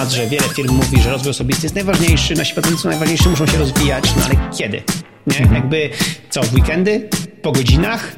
temat, że wiele firm mówi, że rozwój osobisty jest najważniejszy, nasi pracownicy są najważniejsi, muszą się rozwijać, no ale kiedy? Nie? Mhm. Jakby co, w weekendy? Po godzinach?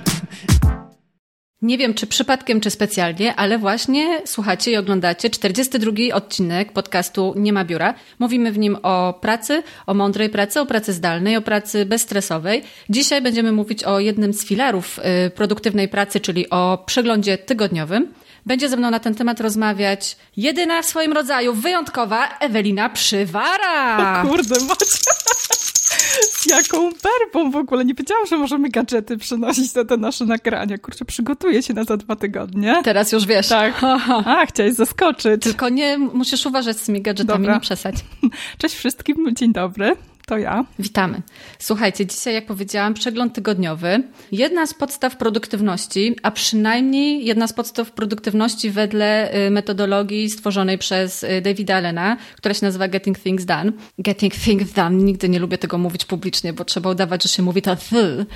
Nie wiem, czy przypadkiem, czy specjalnie, ale właśnie słuchacie i oglądacie 42 odcinek podcastu Nie ma biura. Mówimy w nim o pracy, o mądrej pracy, o pracy zdalnej, o pracy bezstresowej. Dzisiaj będziemy mówić o jednym z filarów y, produktywnej pracy, czyli o przeglądzie tygodniowym. Będzie ze mną na ten temat rozmawiać jedyna w swoim rodzaju, wyjątkowa Ewelina Przywara. O kurde, macie. Z jaką berbą w ogóle. Nie wiedziałam, że możemy gadżety przynosić na te nasze nagrania. Kurczę, przygotuję się na za dwa tygodnie. Teraz już wiesz. Tak. A, chciałeś zaskoczyć. Tylko nie musisz uważać z tymi gadżetami, Dobra. nie przesadź. Cześć wszystkim, dzień dobry to ja. Witamy. Słuchajcie, dzisiaj, jak powiedziałam, przegląd tygodniowy. Jedna z podstaw produktywności, a przynajmniej jedna z podstaw produktywności wedle y, metodologii stworzonej przez y, Davida Allena, która się nazywa Getting Things Done. Getting Things Done, nigdy nie lubię tego mówić publicznie, bo trzeba udawać, że się mówi to th.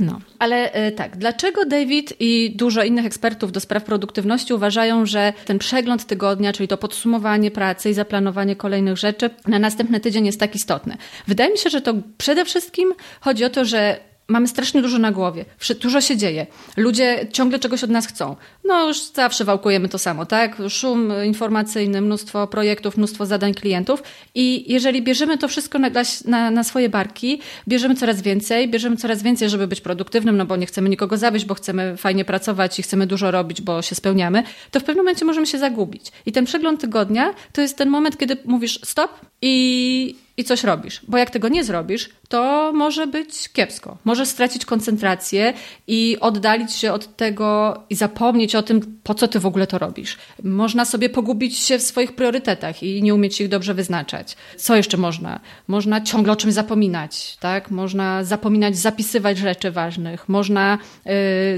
No, ale e, tak, dlaczego David i dużo innych ekspertów do spraw produktywności uważają, że ten przegląd tygodnia, czyli to podsumowanie pracy i zaplanowanie kolejnych rzeczy na następny tydzień jest tak istotne? Wydaje mi się, że to przede wszystkim chodzi o to, że mamy strasznie dużo na głowie, dużo się dzieje. Ludzie ciągle czegoś od nas chcą. No już zawsze wałkujemy to samo, tak? Szum informacyjny, mnóstwo projektów, mnóstwo zadań klientów i jeżeli bierzemy to wszystko na, na, na, swoje barki, bierzemy coraz więcej, bierzemy coraz więcej, żeby być produktywnym, no bo nie chcemy nikogo zawieść, bo chcemy fajnie pracować i chcemy dużo robić, bo się spełniamy, to w pewnym momencie możemy się zagubić. I ten przegląd tygodnia to jest ten moment, kiedy mówisz stop i i coś robisz. Bo jak tego nie zrobisz, to może być kiepsko. Możesz stracić koncentrację i oddalić się od tego i zapomnieć o tym, po co ty w ogóle to robisz. Można sobie pogubić się w swoich priorytetach i nie umieć ich dobrze wyznaczać. Co jeszcze można? Można ciągle o czymś zapominać, tak? Można zapominać, zapisywać rzeczy ważnych. Można yy,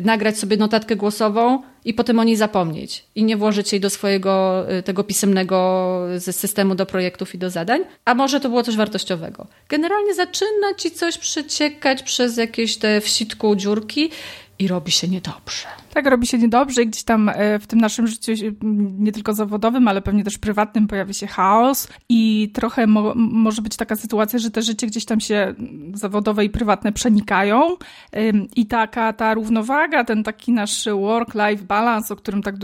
nagrać sobie notatkę głosową, i potem o niej zapomnieć i nie włożyć jej do swojego y, tego pisemnego systemu do projektów i do zadań, a może to było coś wartościowego. Generalnie zaczyna ci coś przeciekać przez jakieś te w sitku dziurki i robi się niedobrze. Tak, robi się niedobrze i gdzieś tam e, w tym naszym życiu, nie tylko zawodowym, ale pewnie też prywatnym, pojawi się chaos i trochę mo może być taka sytuacja, że te życie gdzieś tam się zawodowe i prywatne przenikają. I taka ta równowaga, ten taki nasz work-life balance, o którym tak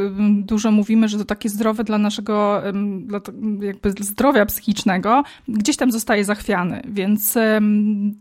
dużo mówimy, że to takie zdrowe dla naszego dla jakby zdrowia psychicznego, gdzieś tam zostaje zachwiany, więc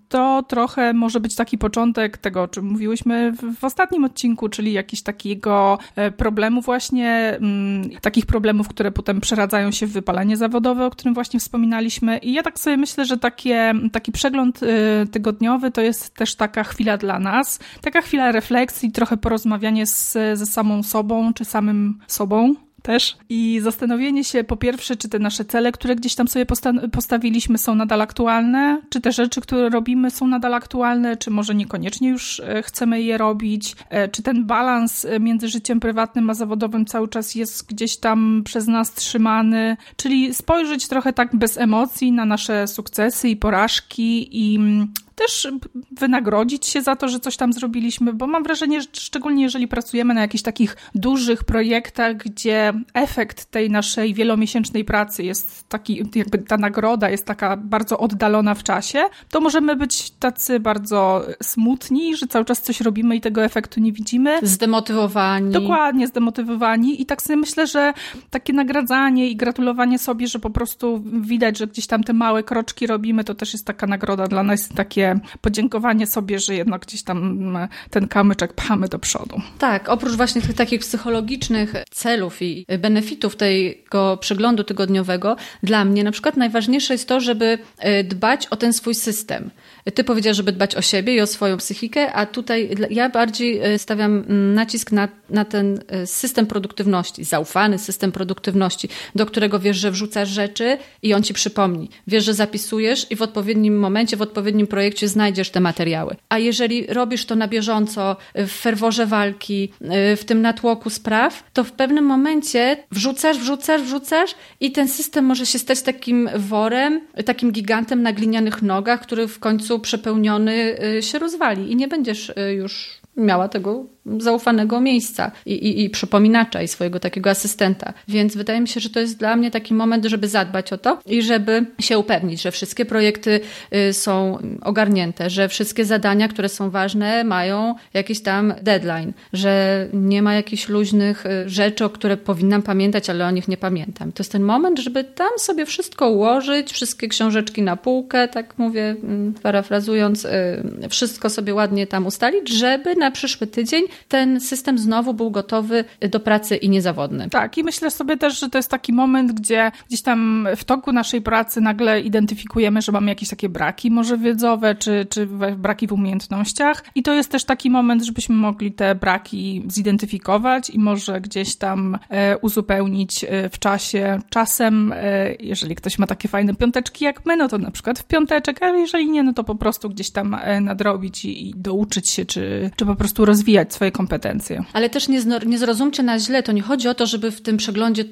to trochę może być taki początek tego, o czym mówiłyśmy w ostatnim odcinku, czyli jakiś takiego e, problemu właśnie, mm, takich problemów, które potem przeradzają się w wypalenie zawodowe, o którym właśnie wspominaliśmy. I ja tak sobie myślę, że takie, taki przegląd e, tygodniowy to jest też taka chwila dla nas, taka chwila refleksji, trochę porozmawianie z, ze samą sobą, czy samym sobą, też. I zastanowienie się po pierwsze, czy te nasze cele, które gdzieś tam sobie posta- postawiliśmy, są nadal aktualne, czy te rzeczy, które robimy, są nadal aktualne, czy może niekoniecznie już e, chcemy je robić, e, czy ten balans e, między życiem prywatnym a zawodowym cały czas jest gdzieś tam przez nas trzymany, czyli spojrzeć trochę tak bez emocji na nasze sukcesy i porażki i mm, też wynagrodzić się za to, że coś tam zrobiliśmy, bo mam wrażenie, że szczególnie jeżeli pracujemy na jakichś takich dużych projektach, gdzie efekt tej naszej wielomiesięcznej pracy jest taki, jakby ta nagroda jest taka bardzo oddalona w czasie, to możemy być tacy bardzo smutni, że cały czas coś robimy i tego efektu nie widzimy. Zdemotywowani. Dokładnie, zdemotywowani. I tak sobie myślę, że takie nagradzanie i gratulowanie sobie, że po prostu widać, że gdzieś tam te małe kroczki robimy, to też jest taka nagroda dla nas, takie podziękowanie sobie, że jednak gdzieś tam mm, ten kamyczek pchamy do przodu. Tak, oprócz właśnie tych takich psychologicznych celów i benefitów tego przeglądu tygodniowego, dla mnie na przykład najważniejsze jest to, żeby e, dbać o ten swój system. Ty powiedziałeś, żeby dbać o siebie i o swoją psychikę, a tutaj ja bardziej e, stawiam mm, nacisk na, na ten e, system produktywności, zaufany system produktywności, do którego wiesz, że wrzucasz rzeczy i on ci przypomni. Wiesz, że zapisujesz i w odpowiednim momencie, w odpowiednim projekcie znajdziesz te materiały. A jeżeli robisz to na bieżąco, w ferworze walki, e, w tym natłoku spraw, to w pewnym momencie wrzucasz, wrzucasz, wrzucasz i ten system może się stać takim worem, takim gigantem na glinianych nogach, który w końcu przepełniony y, się rozwali i nie będziesz już miała tego zaufanego miejsca i, i, i przypominacza i swojego takiego asystenta. Więc wydaje mi się, że to jest dla mnie taki moment, żeby zadbać o to i żeby się upewnić, że wszystkie projekty y, są ogarnięte, że wszystkie zadania, które są ważne, mają jakiś tam deadline, że nie ma jakichś luźnych y, rzeczy, o które powinnam pamiętać, ale o nich nie pamiętam. To jest ten moment, żeby tam sobie wszystko ułożyć, wszystkie książeczki na półkę, tak mówię, mm, parafrazując, y, wszystko sobie ładnie tam ustalić, żeby na przyszły tydzień ten system znowu był gotowy do pracy i niezawodny. Tak, i myślę sobie też, że to jest taki moment, gdzie gdzieś tam w toku naszej pracy nagle identyfikujemy, że mamy jakieś takie braki może wiedzowe, czy, czy braki w umiejętnościach. I to jest też taki moment, żebyśmy mogli te braki zidentyfikować i może gdzieś tam e, uzupełnić e, w czasie. Czasem, e, jeżeli ktoś ma takie fajne piąteczki jak my, no to na przykład w piąteczek, ale jeżeli nie, no to po prostu gdzieś tam nadrobić i, i douczyć się, czy, czy po prostu rozwijać swoje kompetencje. Ale też nie, nie zrozumcie na źle, to nie chodzi o to, żeby w tym przeglądzie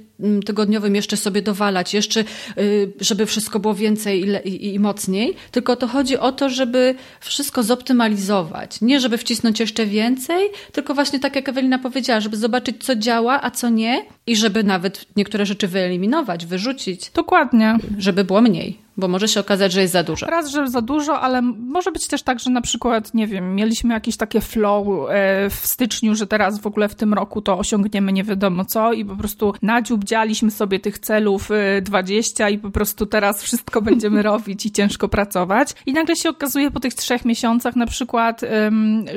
tygodniowym jeszcze sobie dowalać, jeszcze y, żeby wszystko było więcej i, i, i mocniej, tylko to chodzi o to, żeby wszystko zoptymalizować. Nie, żeby wcisnąć jeszcze więcej, tylko właśnie tak jak Ewelina powiedziała, żeby zobaczyć, co działa, a co nie i żeby nawet niektóre rzeczy wyeliminować, wyrzucić. Dokładnie. Żeby było mniej bo może się okazać, że jest za dużo. Raz, że za dużo, ale może być też tak, że na przykład, nie wiem, mieliśmy jakieś takie flow e, w styczniu, że teraz w ogóle w tym roku to osiągniemy nie wiadomo co i po prostu nadziubdzialiśmy sobie tych celów 20 e, i po prostu teraz wszystko będziemy robić i ciężko pracować. I nagle się okazuje po tych trzech miesiącach na przykład,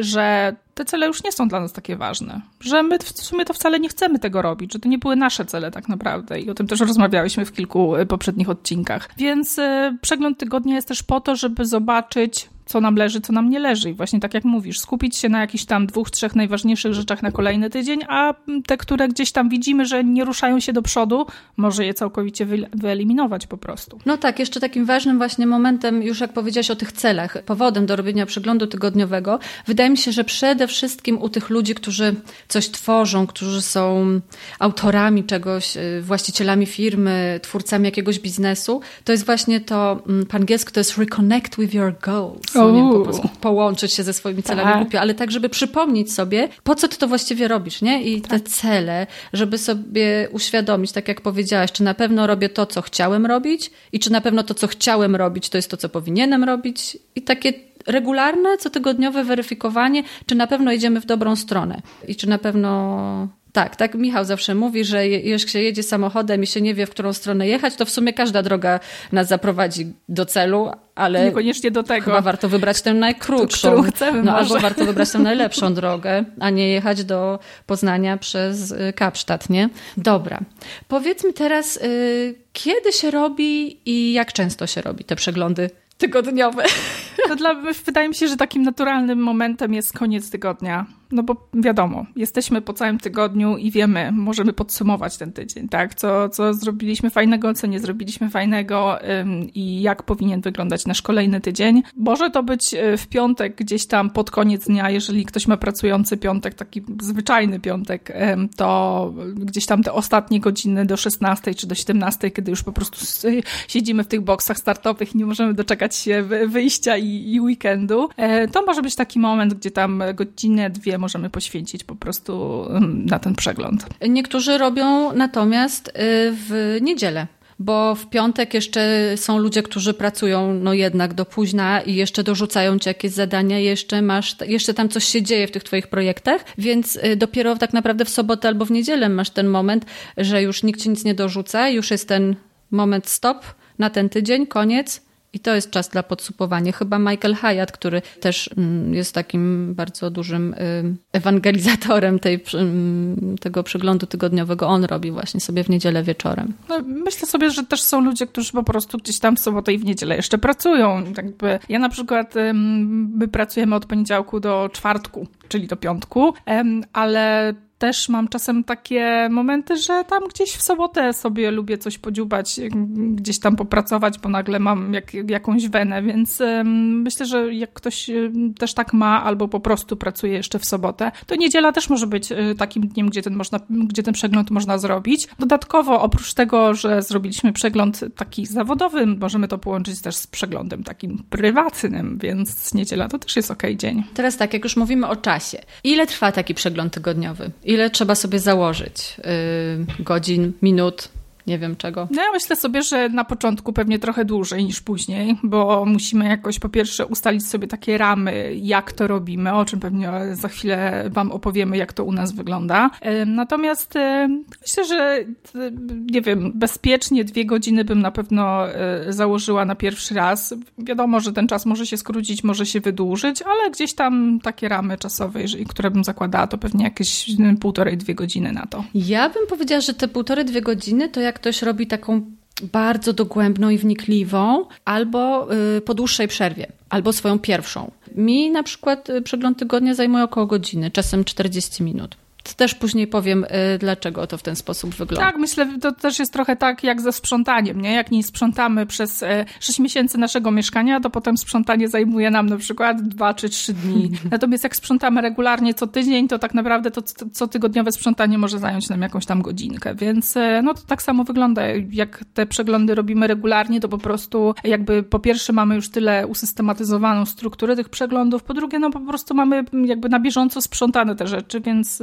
że te cele już nie są dla nas takie ważne. Że my w sumie to wcale nie chcemy tego robić, że to nie były nasze cele tak naprawdę. I o tym też rozmawialiśmy w kilku y, poprzednich odcinkach. Więc y, przegląd tygodnia jest też po to, żeby zobaczyć, co nam leży, co nam nie leży. I właśnie tak jak mówisz, skupić się na jakichś tam dwóch, trzech najważniejszych rzeczach na kolejny tydzień, a te, które gdzieś tam widzimy, że nie ruszają się do przodu, może je całkowicie wyeliminować po prostu. No tak, jeszcze takim ważnym właśnie momentem, już jak powiedziałaś o tych celach, powodem do robienia przeglądu tygodniowego, wydaje mi się, że przede wszystkim u tych ludzi, którzy coś tworzą, którzy są autorami czegoś, y, właścicielami firmy, twórcami jakiegoś biznesu, to jest właśnie to, mm, po angielsku to jest reconnect with your goals no nie, po polsku połączyć się ze swoimi celami tak. głupio, ale tak, żeby przypomnieć sobie, po co ty to właściwie robisz, nie? I tak. te cele, żeby sobie uświadomić, tak jak powiedziałaś, czy na pewno robię to, co chciałem robić i czy na pewno to, co chciałem robić, to jest to, co powinienem robić i takie regularne, cotygodniowe weryfikowanie, czy na pewno idziemy w dobrą stronę i czy na pewno tak, tak Michał zawsze mówi, że jeśli się jedzie samochodem i się nie wie, w którą stronę jechać, to w sumie każda droga nas zaprowadzi do celu, ale niekoniecznie do tego. Chyba warto wybrać tę najkrótszą. Chcemy no, albo warto wybrać tę najlepszą drogę, a nie jechać do Poznania przez y, Kapsztad, nie? Dobra. Powiedz mi teraz, yy, kiedy się robi i jak często się robi te przeglądy tygodniowe? To dla, wydaje mi się, że takim naturalnym momentem jest koniec tygodnia no bo wiadomo, jesteśmy po całym tygodniu i wiemy, możemy podsumować ten tydzień, tak? Co, co zrobiliśmy fajnego, co nie zrobiliśmy fajnego ym, i jak powinien wyglądać nasz kolejny tydzień. Może to być y, w piątek, gdzieś tam pod koniec dnia, jeżeli ktoś ma pracujący piątek, taki zwyczajny piątek, ym, to gdzieś tam te ostatnie godziny do 16 czy do 17, kiedy już po prostu siedzimy w tych boksach startowych i nie możemy doczekać się wyjścia i, i weekendu. E, to może być taki moment, gdzie tam godzinę, dwie możemy poświęcić po prostu na ten przegląd. Niektórzy robią natomiast y, w niedzielę bo w piątek jeszcze są ludzie, którzy pracują no jednak do późna i jeszcze dorzucają ci jakieś zadania, jeszcze masz, jeszcze tam coś się dzieje w tych twoich projektach, więc y, dopiero tak naprawdę w sobotę albo w niedzielę masz ten moment, że już nikt ci nic nie dorzuca, już jest ten moment stop na ten tydzień, koniec i to jest czas dla podsupowania. Chyba Michael Hyatt, który też mm, jest takim bardzo dużym y, ewangelizatorem tej, mm, tego przeglądu tygodniowego, on robi właśnie sobie w niedzielę wieczorem. No, myślę sobie, że też są ludzie, którzy po prostu gdzieś tam w sobotę i w niedzielę jeszcze pracują. Jakby ja na przykład, my pracujemy od poniedziałku do czwartku, czyli do piątku, ale też mam czasem takie momenty, że tam gdzieś w sobotę sobie lubię coś podziubać, gdzieś tam popracować, bo nagle mam jak, jakąś wenę, więc myślę, że jak ktoś też tak ma, albo po prostu pracuje jeszcze w sobotę, to niedziela też może być y, takim dniem, gdzie ten, można, gdzie ten przegląd można zrobić. Dodatkowo, oprócz tego, że zrobiliśmy przegląd taki zawodowy, możemy to połączyć też z przeglądem takim prywatnym, więc niedziela to też jest ok dzień. Teraz tak, jak już mówimy o czasie. Ile trwa taki przegląd tygodniowy? Ile trzeba sobie założyć? Yy, godzin, minut? Nie wiem czego. No ja myślę sobie, że na początku pewnie trochę dłużej niż później, bo musimy jakoś po pierwsze ustalić sobie takie ramy, jak to robimy, o czym pewnie za chwilę Wam opowiemy, jak to u nas wygląda. Natomiast myślę, że nie wiem, bezpiecznie dwie godziny bym na pewno e, założyła na pierwszy raz. Wiadomo, że ten czas może się skrócić, może się wydłużyć, ale gdzieś tam takie ramy czasowe, które bym zakładała, to pewnie jakieś półtorej, dwie godziny na to. Ja bym powiedziała, że te półtorej, dwie godziny to jak ktoś robi taką bardzo dogłębną i wnikliwą, albo y, po dłuższej przerwie, albo swoją pierwszą. Mi na przykład y, przegląd tygodnia zajmuje około godziny, czasem 40 minut. Też później powiem, y, dlaczego to w ten sposób wygląda. Tak, myślę, to też jest trochę tak jak ze sprzątaniem, nie? Jak nie sprzątamy przez 6 y, miesięcy naszego mieszkania, to potem sprzątanie zajmuje nam na przykład 2 czy 3 dni. Natomiast jak sprzątamy regularnie co tydzień, to tak naprawdę to co tygodniowe sprzątanie może zająć nam jakąś tam godzinkę. Więc y, no to tak samo wygląda. Jak te przeglądy robimy regularnie, to po prostu jakby po pierwsze mamy już tyle usystematyzowaną strukturę tych przeglądów, po drugie no po prostu mamy jakby na bieżąco sprzątane te rzeczy, więc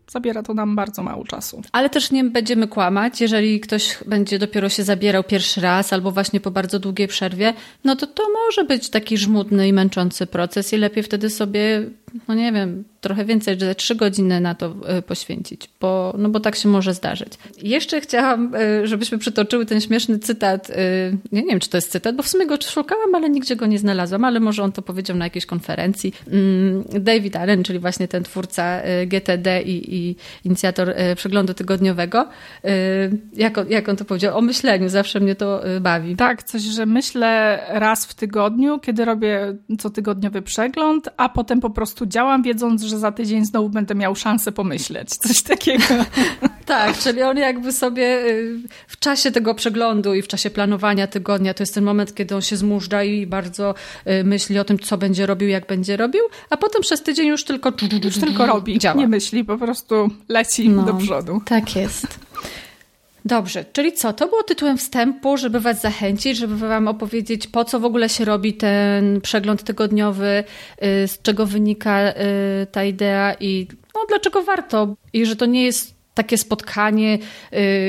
zabiera to nam bardzo mało czasu. Ale też nie będziemy kłamać, jeżeli ktoś będzie dopiero się zabierał pierwszy raz albo właśnie po bardzo długiej przerwie, no to to może być taki żmudny i męczący proces i lepiej wtedy sobie, no nie wiem, trochę więcej, że trzy godziny na to e, poświęcić, bo, no bo tak się może zdarzyć. Jeszcze chciałam, e, żebyśmy przytoczyły ten śmieszny cytat. E, nie wiem, czy to jest cytat, bo w sumie go szukałam, ale nigdzie go nie znalazłam, ale może on to powiedział na jakiejś konferencji. Mm, David Allen, czyli właśnie ten twórca GTD i, i inicjator przeglądu tygodniowego, jak on, jak on to powiedział, o myśleniu, zawsze mnie to bawi. Tak, coś, że myślę raz w tygodniu, kiedy robię cotygodniowy przegląd, a potem po prostu działam, wiedząc, że za tydzień znowu będę miał szansę pomyśleć. Coś takiego. tak, czyli on jakby sobie w czasie tego przeglądu i w czasie planowania tygodnia, to jest ten moment, kiedy on się zmużdża i bardzo myśli o tym, co będzie robił, jak będzie robił, a potem przez tydzień już tylko już tylko robi, działa. nie myśli, po prostu leci no, do przodu. Tak jest. Dobrze, czyli co? To było tytułem wstępu, żeby Was zachęcić, żeby Wam opowiedzieć, po co w ogóle się robi ten przegląd tygodniowy, y, z czego wynika y, ta idea i no, dlaczego warto. I że to nie jest takie spotkanie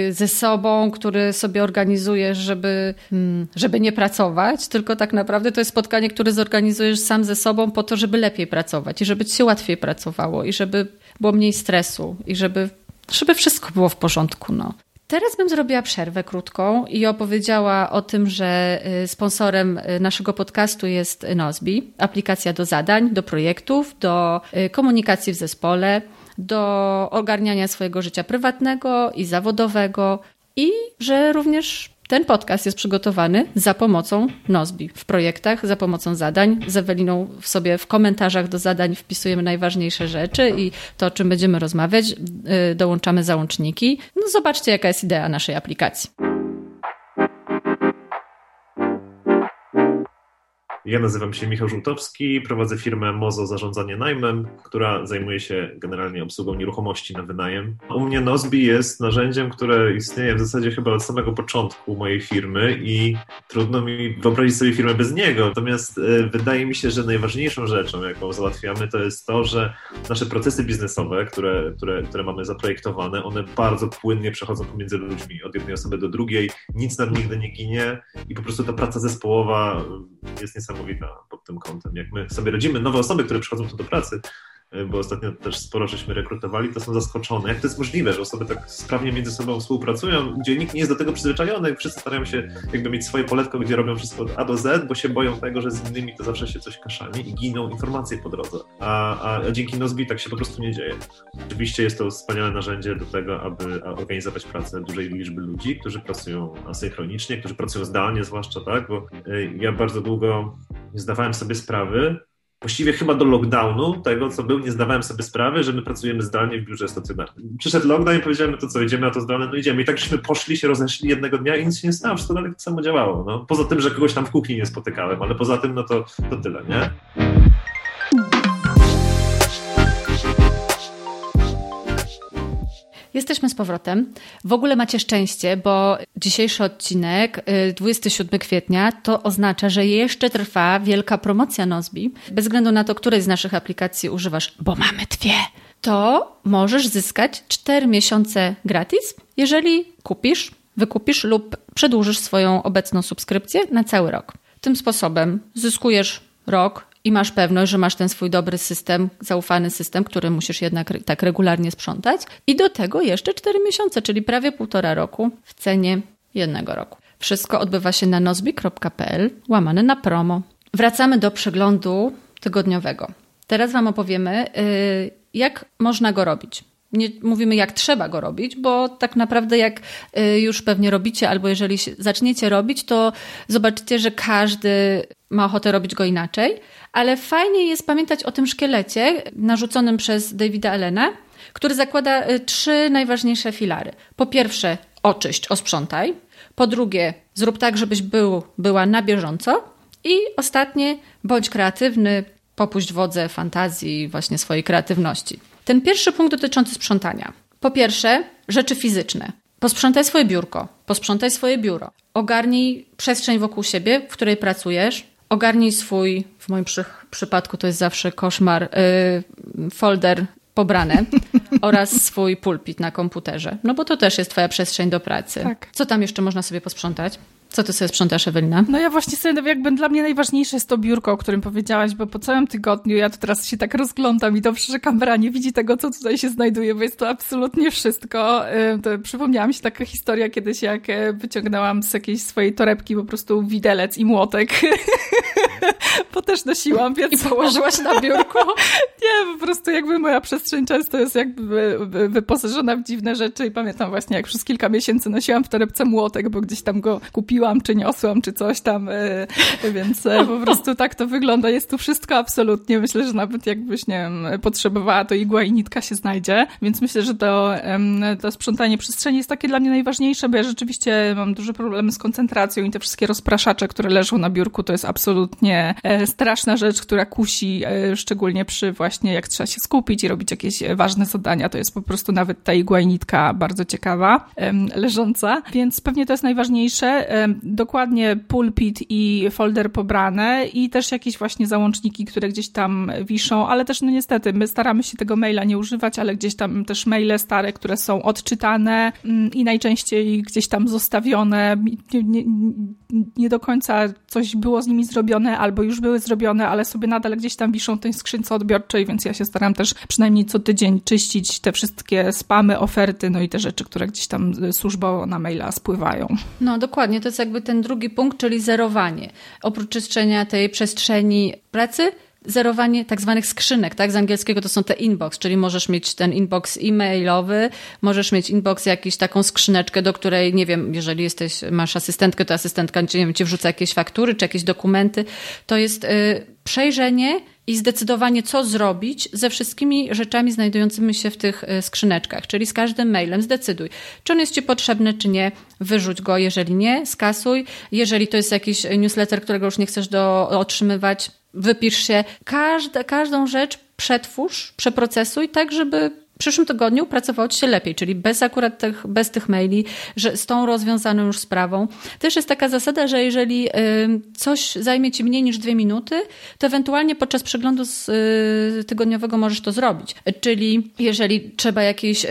y, ze sobą, które sobie organizujesz, żeby, hmm, żeby nie pracować, tylko tak naprawdę to jest spotkanie, które zorganizujesz sam ze sobą po to, żeby lepiej pracować i żeby ci się łatwiej pracowało i żeby było mniej stresu i żeby, żeby wszystko było w porządku. No. Teraz bym zrobiła przerwę krótką i opowiedziała o tym, że y, sponsorem y, naszego podcastu jest Nozbi, aplikacja do zadań, do projektów, do y, komunikacji w zespole, do ogarniania swojego życia prywatnego i zawodowego i że również ten podcast jest przygotowany za pomocą Nozbi w projektach, za pomocą zadań. Z Eweliną w sobie w komentarzach do zadań wpisujemy najważniejsze rzeczy i to, o czym będziemy rozmawiać, y, dołączamy załączniki. No zobaczcie, jaka jest idea naszej aplikacji. Ja nazywam się Michał Żółtowski, prowadzę firmę Mozo Zarządzanie Najmem, która zajmuje się generalnie obsługą nieruchomości na wynajem. U mnie Nozbi jest narzędziem, które istnieje w zasadzie chyba od samego początku mojej firmy i trudno mi wyobrazić sobie firmę bez niego. Natomiast e, wydaje mi się, że najważniejszą rzeczą, jaką załatwiamy, to jest to, że nasze procesy biznesowe, które, które, które mamy zaprojektowane, one bardzo płynnie przechodzą pomiędzy ludźmi, od jednej osoby do drugiej, nic nam nigdy nie ginie i po prostu ta praca zespołowa jest niesamowita niesamowita pod tym kątem. Jak my sobie radzimy, nowe osoby, które przychodzą tu do pracy, bo ostatnio też sporo żeśmy rekrutowali, to są zaskoczone. Jak to jest możliwe, że osoby tak sprawnie między sobą współpracują, gdzie nikt nie jest do tego przyzwyczajony, wszyscy starają się jakby mieć swoje poletko, gdzie robią wszystko od A do Z, bo się boją tego, że z innymi to zawsze się coś kaszani i giną informacje po drodze. A, a, a dzięki Nozbi tak się po prostu nie dzieje. Oczywiście jest to wspaniałe narzędzie do tego, aby organizować pracę dużej liczby ludzi, którzy pracują asynchronicznie, którzy pracują zdalnie zwłaszcza, tak, bo y, ja bardzo długo nie zdawałem sobie sprawy, właściwie chyba do lockdownu, tego co był, nie zdawałem sobie sprawy, że my pracujemy zdalnie w biurze stacjonarnym. Przyszedł lockdown i powiedziałem, to co, idziemy na to zdalne, no idziemy. I tak poszli, się rozeszli jednego dnia i nic się nie stało, wszystko dalej tak samo działało. No. Poza tym, że kogoś tam w kuchni nie spotykałem, ale poza tym, no to, to tyle, nie? Jesteśmy z powrotem. W ogóle macie szczęście, bo dzisiejszy odcinek, 27 y, kwietnia, to oznacza, że jeszcze trwa wielka promocja Nozbi. Bez względu na to, której z naszych aplikacji używasz, bo mamy dwie, to możesz zyskać 4 miesiące gratis, jeżeli kupisz, wykupisz lub przedłużysz swoją obecną subskrypcję na cały rok. Tym sposobem zyskujesz rok i masz pewność, że masz ten swój dobry system, zaufany system, który musisz jednak tak regularnie sprzątać. I do tego jeszcze 4 miesiące, czyli prawie półtora roku w cenie jednego roku. Wszystko odbywa się na nozbi.pl, łamane na promo. Wracamy do przeglądu tygodniowego. Teraz Wam opowiemy, y, jak można go robić nie mówimy, jak trzeba go robić, bo tak naprawdę, jak y, już pewnie robicie, albo jeżeli zaczniecie robić, to zobaczycie, że każdy ma ochotę robić go inaczej. Ale fajnie jest pamiętać o tym szkielecie narzuconym przez Davida Elena, który zakłada y, trzy najważniejsze filary. Po pierwsze, oczyść, osprzątaj. Po drugie, zrób tak, żebyś był, była na bieżąco. I ostatnie, bądź kreatywny, popuść wodze fantazji, właśnie swojej kreatywności. Ten pierwszy punkt dotyczący sprzątania. Po pierwsze, rzeczy fizyczne. Posprzątaj swoje biurko, posprzątaj swoje biuro. Ogarnij przestrzeń wokół siebie, w której pracujesz. Ogarnij swój, w moim przy, przypadku to jest zawsze koszmar, yy, folder pobrane oraz swój pulpit na komputerze. No bo to też jest twoja przestrzeń do pracy. Tak. Co tam jeszcze można sobie posprzątać? Co ty sobie sprzątasz, Ewelina? No ja właśnie sobie, jakby dla mnie najważniejsze jest to biurko, o którym powiedziałaś, bo po całym tygodniu ja tu teraz się tak rozglądam i dobrze, że kamera nie widzi tego, co tutaj się znajduje, bo jest to absolutnie wszystko. To przypomniała mi się taka historia kiedyś, jak e, wyciągnęłam z jakiejś swojej torebki po prostu widelec i młotek. bo też nosiłam, więc... I położyłaś na biurku? nie, po prostu jakby moja przestrzeń często jest jakby wyposażona w dziwne rzeczy i pamiętam właśnie, jak przez kilka miesięcy nosiłam w torebce młotek, bo gdzieś tam go kupiłam kupiłam, czy niosłam, czy coś tam, e, więc e, po prostu tak to wygląda. Jest tu wszystko absolutnie. Myślę, że nawet jakbyś, nie wiem, potrzebowała, to igła i nitka się znajdzie, więc myślę, że to, to sprzątanie przestrzeni jest takie dla mnie najważniejsze, bo ja rzeczywiście mam duże problemy z koncentracją i te wszystkie rozpraszacze, które leżą na biurku, to jest absolutnie e, straszna rzecz, która kusi, szczególnie przy właśnie jak trzeba się skupić i robić jakieś ważne zadania. To jest po prostu nawet ta igła i nitka bardzo ciekawa, leżąca, więc pewnie to jest najważniejsze dokładnie pulpit i folder pobrane i też jakieś właśnie załączniki, które gdzieś tam wiszą, ale też no niestety my staramy się tego maila nie używać, ale gdzieś tam też maile stare, które są odczytane mm, i najczęściej gdzieś tam zostawione. Nie, nie, nie do końca coś było z nimi zrobione albo już były zrobione, ale sobie nadal gdzieś tam wiszą w tej skrzynce odbiorczej, więc ja się staram też przynajmniej co tydzień czyścić te wszystkie spamy, oferty, no i te rzeczy, które gdzieś tam służbowo na maila spływają. No dokładnie, to jest jakby ten drugi punkt, czyli zerowanie. Oprócz czyszczenia tej przestrzeni pracy, zerowanie tak zwanych skrzynek, tak? Z angielskiego to są te inbox, czyli możesz mieć ten inbox e-mailowy, możesz mieć inbox jakiś taką skrzyneczkę, do której, nie wiem, jeżeli jesteś, masz asystentkę, to asystentka, nie wiem, ci wrzuca jakieś faktury, czy jakieś dokumenty. To jest y, przejrzenie i zdecydowanie, co zrobić ze wszystkimi rzeczami znajdującymi się w tych y, skrzyneczkach, czyli z każdym mailem zdecyduj, czy on jest Ci potrzebny, czy nie, wyrzuć go, jeżeli nie, skasuj. Jeżeli to jest jakiś newsletter, którego już nie chcesz do, otrzymywać, wypisz się. Każdą rzecz przetwórz, przeprocesuj tak, żeby przyszłym tygodniu pracowało ci się lepiej, czyli bez akurat tych, bez tych maili, że z tą rozwiązaną już sprawą. Też jest taka zasada, że jeżeli coś zajmie ci mniej niż dwie minuty, to ewentualnie podczas przeglądu y, tygodniowego możesz to zrobić. Czyli jeżeli trzeba jakiejś y,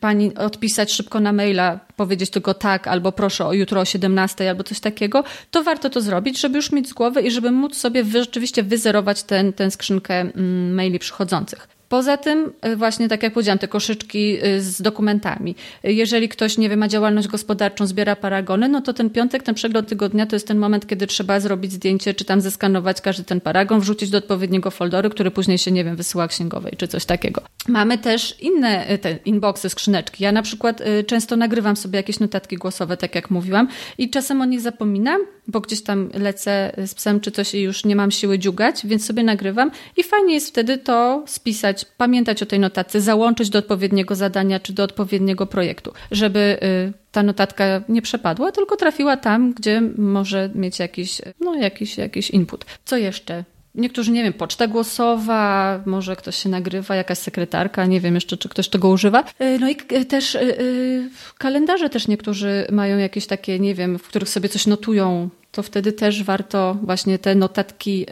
pani odpisać szybko na maila, powiedzieć tylko tak, albo proszę o jutro o 17, albo coś takiego, to warto to zrobić, żeby już mieć z głowy i żeby móc sobie rzeczywiście wyzerować ten, ten skrzynkę mm, maili przychodzących. Poza tym, y, właśnie tak jak powiedziałam, te koszyczki y, z dokumentami. Jeżeli ktoś, nie wiem, ma działalność gospodarczą, zbiera paragony, no to ten piątek, ten przegląd tygodnia to jest ten moment, kiedy trzeba zrobić zdjęcie, czy tam zeskanować każdy ten paragon, wrzucić do odpowiedniego folderu, który później się, nie wiem, wysyła księgowej, czy coś takiego. Mamy też inne y, te inboxy, skrzyneczki. Ja na przykład często nagrywam sobie jakieś notatki głosowe, tak jak mówiłam, i czasem o nich zapominam, bo gdzieś tam lecę z psem czy coś i już nie mam siły dziugać, więc sobie nagrywam i fajnie jest wtedy to spisać, pamiętać o tej notatce, załączyć do odpowiedniego zadania czy do odpowiedniego projektu, żeby y, ta notatka nie przepadła, tylko trafiła tam, gdzie może mieć jakiś, no, jakiś, jakiś input. Co jeszcze? Niektórzy, nie wiem, poczta głosowa, może ktoś się nagrywa, jakaś sekretarka, nie wiem jeszcze, czy ktoś tego używa. Y, no i też yy, kalendarze też niektórzy mają jakieś takie, nie wiem, w których sobie coś notują. To wtedy też warto właśnie te notatki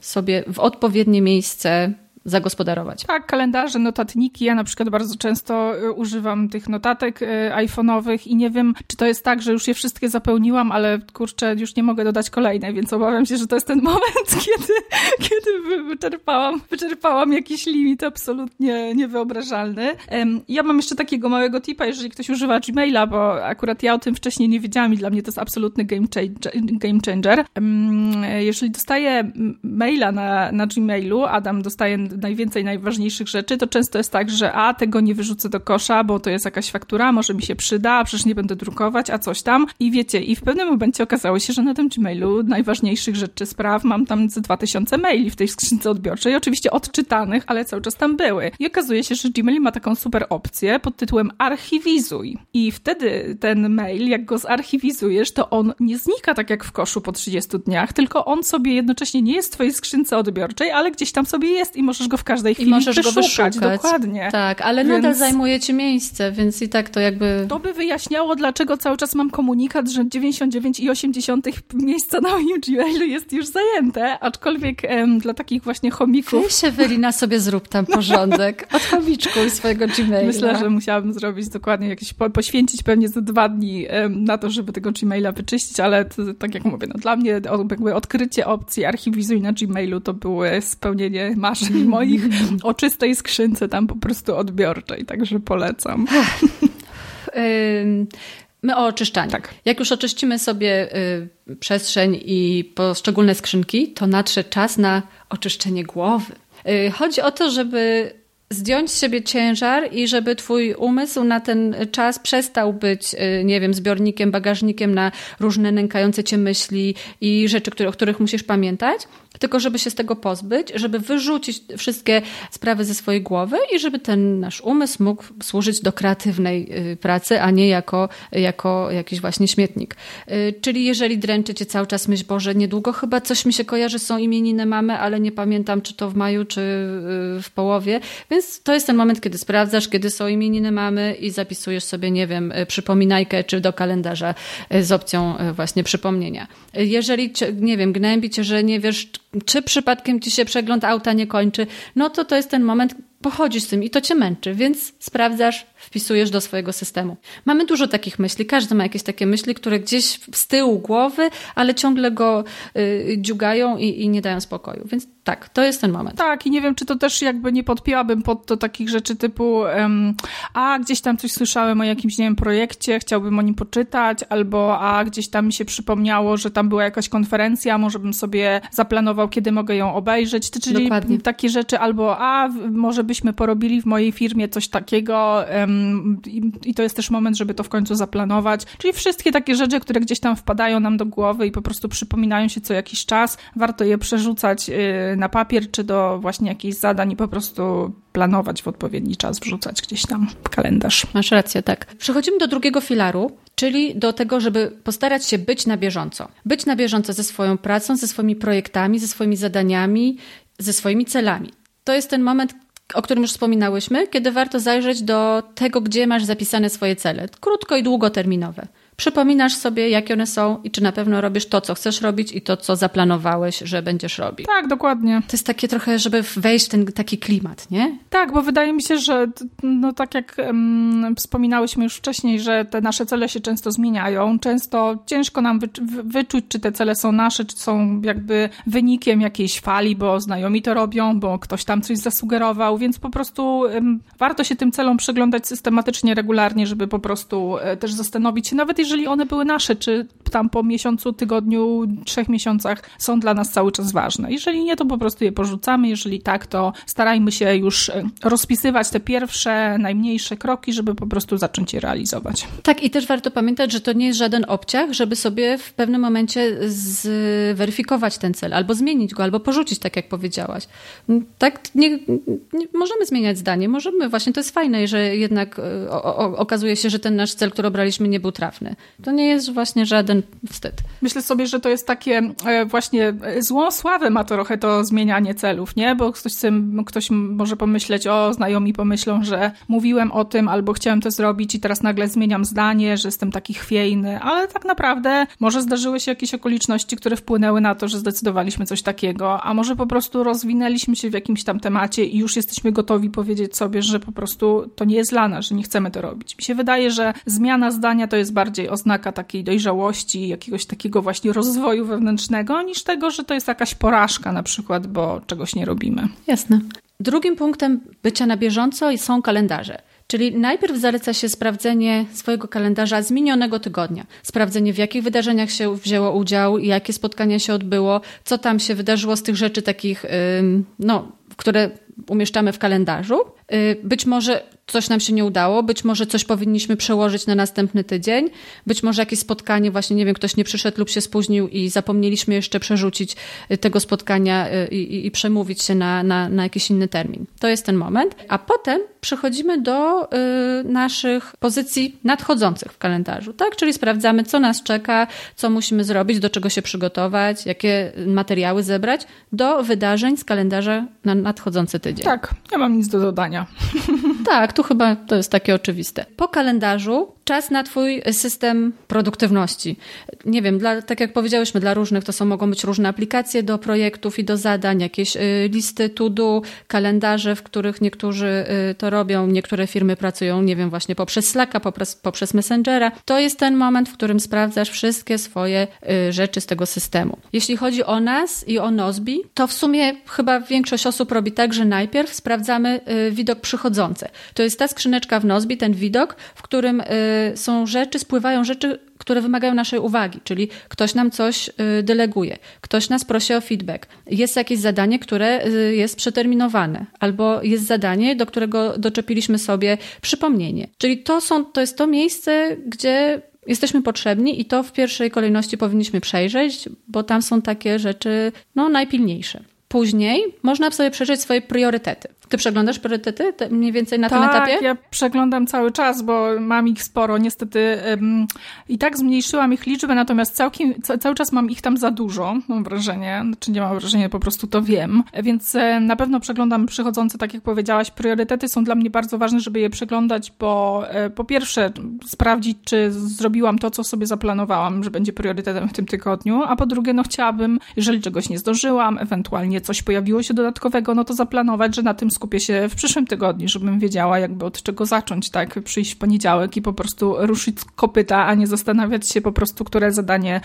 sobie w odpowiednie miejsce zagospodarować. Tak, kalendarze, notatniki. Ja na przykład bardzo często y, używam tych notatek y, iPhone'owych i nie wiem, czy to jest tak, że już je wszystkie zapełniłam, ale kurczę, już nie mogę dodać kolejnej, więc obawiam się, że to jest ten moment, kiedy, kiedy wyczerpałam, wyczerpałam jakiś limit absolutnie niewyobrażalny. Ja mam jeszcze takiego małego tipa, jeżeli ktoś używa Gmaila, bo akurat ja o tym wcześniej nie wiedziałam i dla mnie to jest absolutny game changer. Game changer. Jeżeli dostaję maila na, na Gmailu, Adam dostaje najwięcej najważniejszych rzeczy, to często jest tak, że a, tego nie wyrzucę do kosza, bo to jest jakaś faktura, może mi się przyda, a przecież nie będę drukować, a coś tam. I wiecie, i w pewnym momencie okazało się, że na tym Gmailu najważniejszych rzeczy, spraw mam tam ze 2000 maili w tej skrzynce odbiorczej, oczywiście odczytanych, ale cały czas tam były. I okazuje się, że Gmail ma taką super opcję pod tytułem archiwizuj. I wtedy ten mail, jak go zarchiwizujesz, to on nie znika tak jak w koszu po 30 dniach, tylko on sobie jednocześnie nie jest w twojej skrzynce odbiorczej, ale gdzieś tam sobie jest i możesz możesz go w każdej chwili I możesz go wyszukać. Dokładnie. Tak, ale więc... nadal zajmuje ci miejsce, więc i tak to jakby... To by wyjaśniało, dlaczego cały czas mam komunikat, że 99,8 miejsca na moim Gmailu jest już zajęte, aczkolwiek em, dla takich właśnie chomików... Ty się Wylina sobie zrób tam porządek. Od chomiczku swojego Gmaila. Myślę, że musiałabym zrobić dokładnie jakieś, po, poświęcić pewnie ze dwa dni em, na to, żeby tego Gmaila wyczyścić, ale to, tak jak mówię, no, dla mnie jakby odkrycie opcji archiwizuj na Gmailu to było spełnienie marzeń moich o czystej skrzynce tam po prostu odbiorczej, także polecam. My o oczyszczaniu. Tak. Jak już oczyścimy sobie y, przestrzeń i poszczególne skrzynki, to nadszedł czas na oczyszczenie głowy. Y, chodzi o to, żeby zdjąć z siebie ciężar i żeby twój umysł na ten czas przestał być, y, nie wiem, zbiornikiem, bagażnikiem na różne nękające cię myśli i rzeczy, które, o których musisz pamiętać, tylko żeby się z tego pozbyć, żeby wyrzucić wszystkie sprawy ze swojej głowy i żeby ten nasz umysł mógł służyć do kreatywnej y, pracy, a nie jako, jako jakiś właśnie śmietnik. Y, czyli jeżeli dręczy cię cały czas myśl, Boże, niedługo chyba coś mi się kojarzy, są imieniny mamy, ale nie pamiętam, czy to w maju, czy w połowie, więc to jest ten moment, kiedy sprawdzasz, kiedy są imieniny mamy i zapisujesz sobie, nie wiem, przypominajkę, czy do kalendarza z opcją właśnie przypomnienia. Jeżeli, nie wiem, gnębi cię, że nie wiesz, czy przypadkiem ci się przegląd auta nie kończy, no to to jest ten moment, pochodzisz z tym i to cię męczy, więc sprawdzasz, wpisujesz do swojego systemu. Mamy dużo takich myśli, każdy ma jakieś takie myśli, które gdzieś z tyłu głowy, ale ciągle go y, dziugają i, i nie dają spokoju, więc tak, to jest ten moment. Tak, i nie wiem, czy to też jakby nie podpiłabym pod to takich rzeczy typu um, a gdzieś tam coś słyszałem o jakimś, nie wiem, projekcie, chciałbym o nim poczytać, albo a gdzieś tam mi się przypomniało, że tam była jakaś konferencja, może bym sobie zaplanował, kiedy mogę ją obejrzeć, czyli Dokładnie. takie rzeczy, albo a może porobili w mojej firmie coś takiego um, i, i to jest też moment, żeby to w końcu zaplanować, czyli wszystkie takie rzeczy, które gdzieś tam wpadają nam do głowy i po prostu przypominają się co jakiś czas, warto je przerzucać yy, na papier, czy do właśnie jakichś zadań i po prostu planować w odpowiedni czas, wrzucać gdzieś tam w kalendarz. Masz rację, tak. Przechodzimy do drugiego filaru, czyli do tego, żeby postarać się być na bieżąco. Być na bieżąco ze swoją pracą, ze swoimi projektami, ze swoimi zadaniami, ze swoimi celami. To jest ten moment, o którym już wspominałyśmy, kiedy warto zajrzeć do tego, gdzie masz zapisane swoje cele, krótko i długoterminowe. Przypominasz sobie, jakie one są i czy na pewno robisz to, co chcesz robić i to, co zaplanowałeś, że będziesz robić. Tak, dokładnie. To jest takie trochę, żeby wejść w ten taki klimat, nie? Tak, bo wydaje mi się, że no tak jak um, wspominałyśmy już wcześniej, że te nasze cele się często zmieniają. Często ciężko nam wy, wyczuć, czy te cele są nasze, czy są jakby wynikiem jakiejś fali, bo znajomi to robią, bo ktoś tam coś zasugerował, więc po prostu um, warto się tym celom przyglądać systematycznie, regularnie, żeby po prostu e, też zastanowić się, nawet jeżeli one były nasze, czy tam po miesiącu, tygodniu, trzech miesiącach są dla nas cały czas ważne. Jeżeli nie, to po prostu je porzucamy. Jeżeli tak, to starajmy się już e, rozpisywać te pierwsze, najmniejsze kroki, żeby po prostu zacząć je realizować. Tak, i też warto pamiętać, że to nie jest żaden obciach, żeby sobie w pewnym momencie zweryfikować ten cel, albo zmienić go, albo porzucić, tak jak powiedziałaś. Tak, nie, nie możemy zmieniać zdanie, możemy, właśnie to jest fajne, że jednak e, o, o, okazuje się, że ten nasz cel, który obraliśmy, nie był trafny. To nie jest właśnie żaden wstyd. Myślę sobie, że to jest takie e, właśnie e, złą sławę ma to trochę to zmienianie celów, nie? Bo ktoś, ktoś może pomyśleć, o znajomi pomyślą, że mówiłem o tym albo chciałem to zrobić i teraz nagle zmieniam zdanie, że jestem taki chwiejny, ale tak naprawdę może zdarzyły się jakieś okoliczności, które wpłynęły na to, że zdecydowaliśmy coś takiego, a może po prostu rozwinęliśmy się w jakimś tam temacie i już jesteśmy gotowi powiedzieć sobie, że po prostu to nie jest dla nas, że nie chcemy to robić. Mi się wydaje, że zmiana zdania to jest bardziej oznaka takiej dojrzałości, jakiegoś takiego właśnie rozwoju wewnętrznego, niż tego, że to jest jakaś porażka na przykład, bo czegoś nie robimy. Jasne. Drugim punktem bycia na bieżąco są kalendarze. Czyli najpierw zaleca się sprawdzenie swojego kalendarza z minionego tygodnia. Sprawdzenie, w jakich wydarzeniach się wzięło udział, jakie spotkania się odbyło, co tam się wydarzyło z tych rzeczy takich, no, które umieszczamy w kalendarzu. Y, być może coś nam się nie udało, być może coś powinniśmy przełożyć na następny tydzień, być może jakieś spotkanie, właśnie nie wiem, ktoś nie przyszedł lub się spóźnił i zapomnieliśmy jeszcze przerzucić y, tego spotkania y, i, i przemówić się na, na, na jakiś inny termin. To jest ten moment. A potem przechodzimy do y, naszych pozycji nadchodzących w kalendarzu, tak? Czyli sprawdzamy, co nas czeka, co musimy zrobić, do czego się przygotować, jakie materiały zebrać do wydarzeń z kalendarza na nadchodzący tydzień. Tak, ja mam nic do dodania. Tak, tu chyba to jest takie oczywiste. Po kalendarzu czas na Twój system produktywności. Nie wiem, dla, tak jak powiedziałyśmy, dla różnych to są, mogą być różne aplikacje do projektów i do zadań, jakieś y, listy to-do, kalendarze, w których niektórzy y, to robią, niektóre firmy pracują, nie wiem, właśnie poprzez Slacka, poprzez, poprzez Messengera. To jest ten moment, w którym sprawdzasz wszystkie swoje y, rzeczy z tego systemu. Jeśli chodzi o nas i o Nozbi, to w sumie chyba większość osób robi tak, że najpierw sprawdzamy widok przychodzący. To jest ta skrzyneczka w Nozbi, ten widok, w którym są rzeczy, spływają rzeczy, które wymagają naszej uwagi, czyli ktoś nam coś y, deleguje, ktoś nas prosi o feedback, jest jakieś zadanie, które y, jest przeterminowane, albo jest zadanie, do którego doczepiliśmy sobie przypomnienie. Czyli to, są, to jest to miejsce, gdzie jesteśmy potrzebni i to w pierwszej kolejności powinniśmy przejrzeć, bo tam są takie rzeczy no, najpilniejsze. Później można sobie przejrzeć swoje priorytety. Ty przeglądasz priorytety mniej więcej na tak, tym etapie? Tak, ja przeglądam cały czas, bo mam ich sporo. Niestety um, i tak zmniejszyłam ich liczbę, natomiast całkiem, ca, cały czas mam ich tam za dużo, mam wrażenie. Znaczy nie mam wrażenia, po prostu to wiem. Więc e, na pewno przeglądam przychodzące, tak jak powiedziałaś, priorytety są dla mnie bardzo ważne, żeby je przeglądać, bo e, po pierwsze sprawdzić, czy zrobiłam to, co sobie zaplanowałam, że będzie priorytetem w tym tygodniu, a po drugie, no chciałabym, jeżeli czegoś nie zdążyłam, ewentualnie coś pojawiło się dodatkowego, no to zaplanować, że na tym skupię się w przyszłym tygodniu, żebym wiedziała jakby od czego zacząć, tak? Przyjść w poniedziałek i po prostu ruszyć kopyta, a nie zastanawiać się po prostu, które zadanie,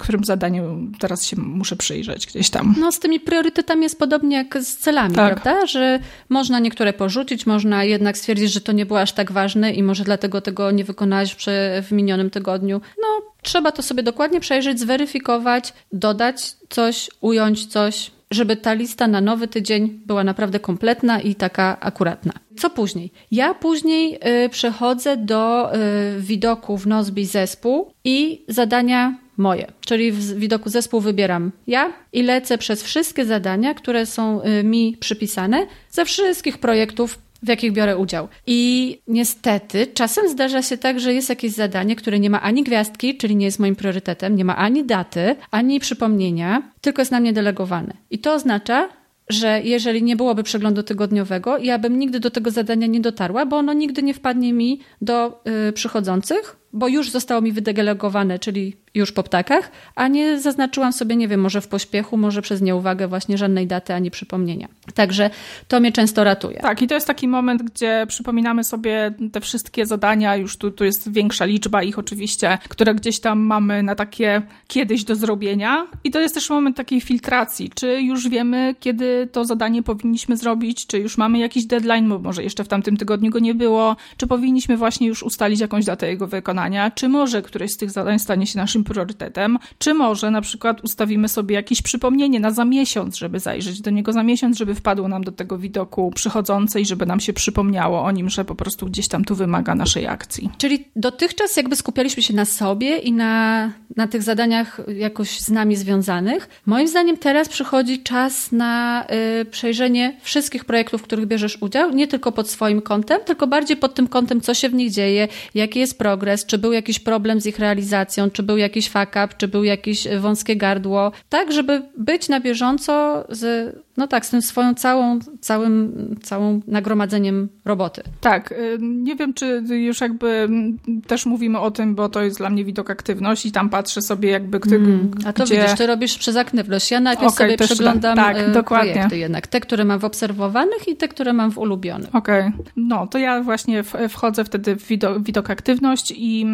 którym zadaniu teraz się muszę przyjrzeć gdzieś tam. No z tymi priorytetami jest podobnie jak z celami, tak. prawda? Że można niektóre porzucić, można jednak stwierdzić, że to nie było aż tak ważne i może dlatego tego nie wykonałaś w minionym tygodniu. No, trzeba to sobie dokładnie przejrzeć, zweryfikować, dodać coś, ująć coś, żeby ta lista na nowy tydzień była naprawdę kompletna i taka akuratna. Co później? Ja później y, przechodzę do y, widoku w Nozbi zespół i zadania moje. Czyli w widoku zespół wybieram ja i lecę przez wszystkie zadania, które są y, mi przypisane ze wszystkich projektów w jakich biorę udział. I niestety czasem zdarza się tak, że jest jakieś zadanie, które nie ma ani gwiazdki, czyli nie jest moim priorytetem, nie ma ani daty, ani przypomnienia, tylko jest na mnie delegowane. I to oznacza, że jeżeli nie byłoby przeglądu tygodniowego, ja bym nigdy do tego zadania nie dotarła, bo ono nigdy nie wpadnie mi do y, przychodzących, bo już zostało mi wydelegowane, czyli już po ptakach, a nie zaznaczyłam sobie, nie wiem, może w pośpiechu, może przez nieuwagę właśnie żadnej daty ani przypomnienia. Także to mnie często ratuje. Tak, i to jest taki moment, gdzie przypominamy sobie te wszystkie zadania, już tu, tu jest większa liczba ich oczywiście, które gdzieś tam mamy na takie kiedyś do zrobienia. I to jest też moment takiej filtracji. Czy już wiemy, kiedy to zadanie powinniśmy zrobić, czy już mamy jakiś deadline, bo może jeszcze w tamtym tygodniu go nie było, czy powinniśmy właśnie już ustalić jakąś datę jego wykonania, czy może któreś z tych zadań stanie się naszym priorytetem, czy może na przykład ustawimy sobie jakieś przypomnienie na za miesiąc, żeby zajrzeć do niego za miesiąc, żeby wpadło nam do tego widoku przychodzące i żeby nam się przypomniało o nim, że po prostu gdzieś tam tu wymaga naszej akcji. Czyli dotychczas jakby skupialiśmy się na sobie i na, na tych zadaniach jakoś z nami związanych. Moim zdaniem teraz przychodzi czas na y, przejrzenie wszystkich projektów, w których bierzesz udział, nie tylko pod swoim kątem, tylko bardziej pod tym kątem, co się w nich dzieje, jaki jest progres, czy był jakiś problem z ich realizacją, czy był jakiś fuck up, czy był jakieś wąskie gardło, tak, żeby być na bieżąco z no tak, z tym swoją całą, całym, całą nagromadzeniem roboty. Tak, y, nie wiem, czy już jakby mm, też mówimy o tym, bo to jest dla mnie widok aktywność i tam patrzę sobie jakby... mm, a to gdzie... widzisz, ty robisz przez aktywność. Ja najpierw okay, sobie przeglądam tak, tak, dokładnie. projekty jednak. Te, które mam w obserwowanych i te, które mam w ulubionych. Okej, okay. no to ja właśnie wchodzę wtedy w widok, widok aktywność i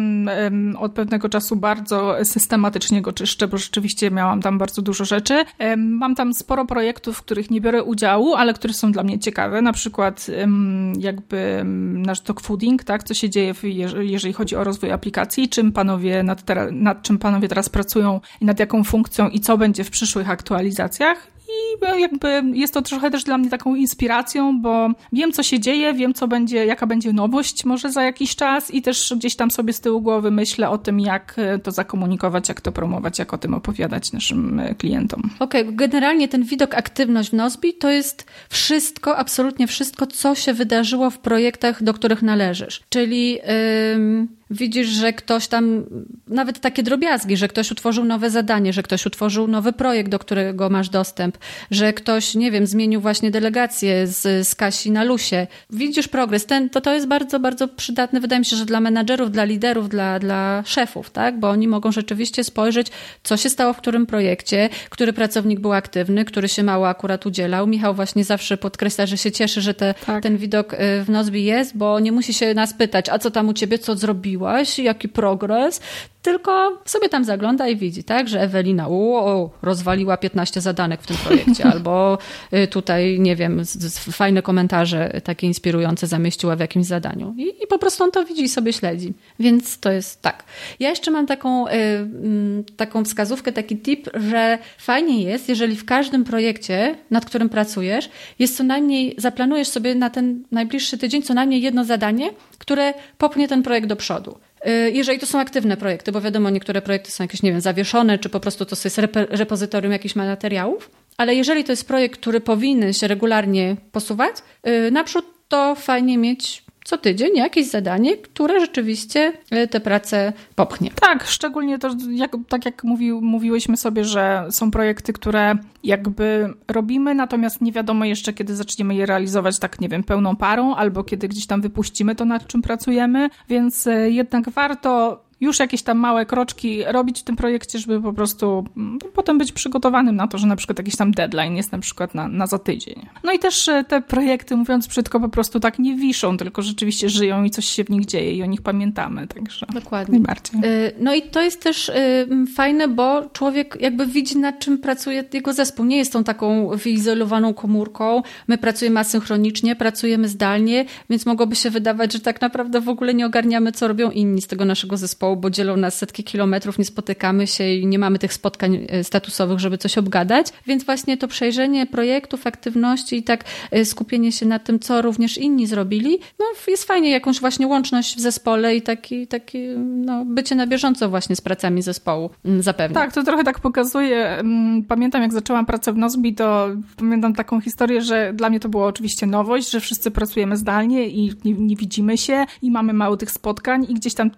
um, od pewnego czasu bardzo systematycznie go czyszczę, bo rzeczywiście miałam tam bardzo dużo rzeczy. Um, mam tam sporo projektów, których nie biorę udziału, ale które są dla mnie ciekawe. Na przykład jakby nasz dogfooding, tak? Co się dzieje, jeżeli chodzi o rozwój aplikacji, czym panowie nad, nad czym panowie teraz pracują i nad jaką funkcją i co będzie w przyszłych aktualizacjach i jakby jest to trochę też dla mnie taką inspiracją, bo wiem, co się dzieje, wiem, co będzie, jaka będzie nowość może za jakiś czas i też gdzieś tam sobie z tyłu głowy myślę o tym, jak to zakomunikować, jak to promować, jak o tym opowiadać naszym e, klientom. Okej, okay, generalnie ten widok aktywność w Nozbi to jest wszystko, absolutnie wszystko, co się wydarzyło w projektach, do których należysz. Czyli... Yy widzisz, że ktoś tam, nawet takie drobiazgi, że ktoś utworzył nowe zadanie, że ktoś utworzył nowy projekt, do którego masz dostęp, że ktoś, nie wiem, zmienił właśnie delegację z, z Kasi na Lusie. Widzisz progres. Ten, to, to jest bardzo, bardzo przydatne, wydaje mi się, że dla menadżerów, dla liderów, dla, dla szefów, tak? Bo oni mogą rzeczywiście spojrzeć, co się stało w którym projekcie, który pracownik był aktywny, który się mało akurat udzielał. Michał właśnie zawsze podkreśla, że się cieszy, że te, tak. ten widok y, w Nozbi jest, bo nie musi się nas pytać, a co tam u ciebie, co zrobił zrobiłaś, jaki progres, tylko sobie tam zagląda i widzi, tak, że Ewelina o, rozwaliła 15 zadanek w tym projekcie, albo y, tutaj, nie wiem, fajne komentarze takie inspirujące zamieściła w jakimś zadaniu. I, I, po prostu on to widzi i sobie śledzi. Więc to jest tak. Ja jeszcze mam taką, y, mm, taką wskazówkę, taki tip, że fajnie jest, jeżeli w każdym projekcie, nad którym pracujesz, jest co najmniej, zaplanujesz sobie na ten najbliższy tydzień co najmniej jedno zadanie, które popchnie ten projekt do przodu. Y, jeżeli to są aktywne projekty, bo wiadomo, niektóre projekty są jakieś, nie wiem, zawieszone, czy po prostu to jest repozytorium jakichś materiałów, ale jeżeli to jest projekt, który powinien się regularnie posuwać y, naprzód, to fajnie mieć co tydzień jakieś zadanie, które rzeczywiście e, tę pracę popchnie. Tak, szczególnie to, jak, tak jak mówi, mówiłyśmy sobie, że są projekty, które jakby robimy, natomiast nie wiadomo jeszcze, kiedy zaczniemy je realizować tak, nie wiem, pełną parą, albo kiedy gdzieś tam wypuścimy to, nad czym pracujemy, więc e, jednak warto już jakieś tam małe kroczki robić w tym projekcie, żeby po prostu mm, potem być przygotowanym na to, że na przykład jakiś tam deadline jest na przykład na, na za tydzień. No i też e, te projekty, mówiąc brzydko, po prostu tak nie wiszą, tylko rzeczywiście żyją i coś się w nich dzieje i o nich pamiętamy, także Dokładnie. najbardziej. E, no i to jest też e, fajne, bo człowiek jakby widzi nad czym pracuje jego zespół. Nie jest tą taką wyizolowaną komórką. My pracujemy asynchronicznie, pracujemy zdalnie, więc mogłoby się wydawać, że tak naprawdę w ogóle nie ogarniamy, co robią inni z tego naszego zespołu bo dzielą nas setki kilometrów, nie spotykamy się i nie mamy tych spotkań e, statusowych, żeby coś obgadać. Więc właśnie to przejrzenie projektów, aktywności i tak e, skupienie się na tym, co również inni zrobili, no jest fajnie jakąś właśnie łączność w zespole i taki, taki no, bycie na bieżąco właśnie z pracami zespołu mm, zapewne. Tak, to trochę tak pokazuje. Mm, pamiętam, jak zaczęłam pracę w Nozbi, to pamiętam taką historię, że dla mnie to była oczywiście nowość, że wszyscy pracujemy zdalnie i nie, nie widzimy się i mamy mało tych spotkań i gdzieś tam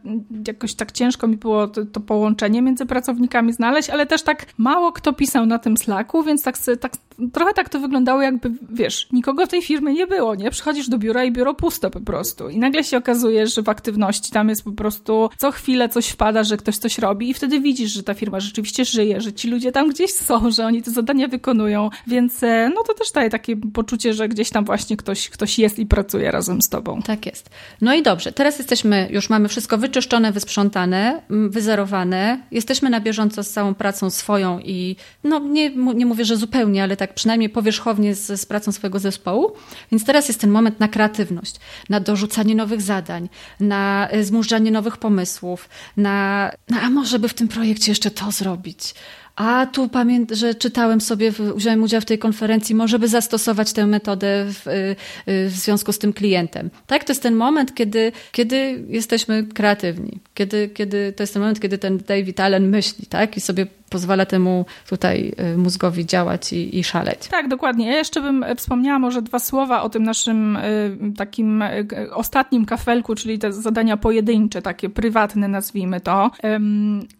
jakoś tak ciężko mi było to, to, połączenie między pracownikami znaleźć, ale też tak mało kto pisał na tym Slacku, więc tak, tak trochę tak to wyglądało, jakby, wiesz, nikogo w tej firmie nie było, nie? Przychodzisz do biura i biuro puste po prostu. I nagle się okazuje, że w aktywności tam jest po prostu co chwilę coś wpada, że ktoś coś robi i wtedy widzisz, że ta firma rzeczywiście żyje, że ci ludzie tam gdzieś są, że oni te zadania wykonują, więc e, no to też daje takie poczucie, że gdzieś tam właśnie ktoś, ktoś jest i pracuje razem z tobą. Tak jest. No i dobrze, teraz jesteśmy, już mamy wszystko wyczyszczone, wysprzątane, wyzerowane, jesteśmy na bieżąco z całą pracą swoją i no nie, nie mówię, że zupełnie, ale tak przynajmniej powierzchownie z, z pracą swojego zespołu, więc teraz jest ten moment na kreatywność, na dorzucanie nowych zadań, na e, zmużdżanie nowych pomysłów, na, na a może by w tym projekcie jeszcze to zrobić, a tu pamiętam, że czytałem sobie, wziąłem udział w tej konferencji, może by zastosować tę metodę w, y, y, w, związku z tym klientem. Tak, to jest ten moment, kiedy, kiedy jesteśmy kreatywni, kiedy, kiedy to jest ten moment, kiedy ten David Allen myśli, tak, i sobie pozwala temu tutaj y, mózgowi działać i, i szaleć. Tak, dokładnie. Ja jeszcze bym e, wspomniała może dwa słowa o tym naszym y, takim y, ostatnim kafelku, czyli te zadania pojedyncze, takie prywatne nazwijmy to.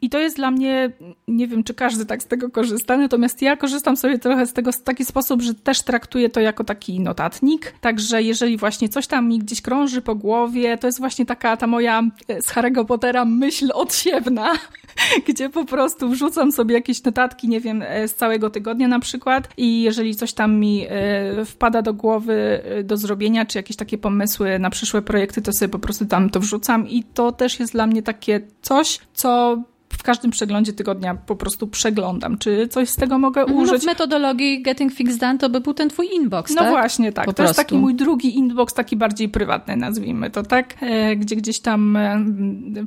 I to jest dla mnie, nie wiem czy każdy tak z tego korzysta, natomiast ja korzystam sobie trochę z tego w taki sposób, że też traktuję to jako taki notatnik, także jeżeli właśnie coś tam mi gdzieś krąży po głowie, to jest właśnie taka ta moja z Harry'ego Pottera myśl odsiewna, gdzie po prostu wrzucam sobie jakieś notatki, nie wiem, e, z całego tygodnia na przykład i jeżeli coś tam mi e, wpada do głowy e, do zrobienia, czy jakieś takie pomysły na przyszłe projekty, to sobie po prostu tam to wrzucam i to też jest dla mnie takie coś, co w każdym przeglądzie tygodnia po prostu przeglądam, czy coś z tego mogę mhm, użyć. No w metodologii Getting Things Done to by był ten twój inbox, No tak? właśnie, tak. Po to prostu. jest taki mój drugi inbox, taki bardziej prywatny, nazwijmy to, tak? E, gdzie gdzieś tam e,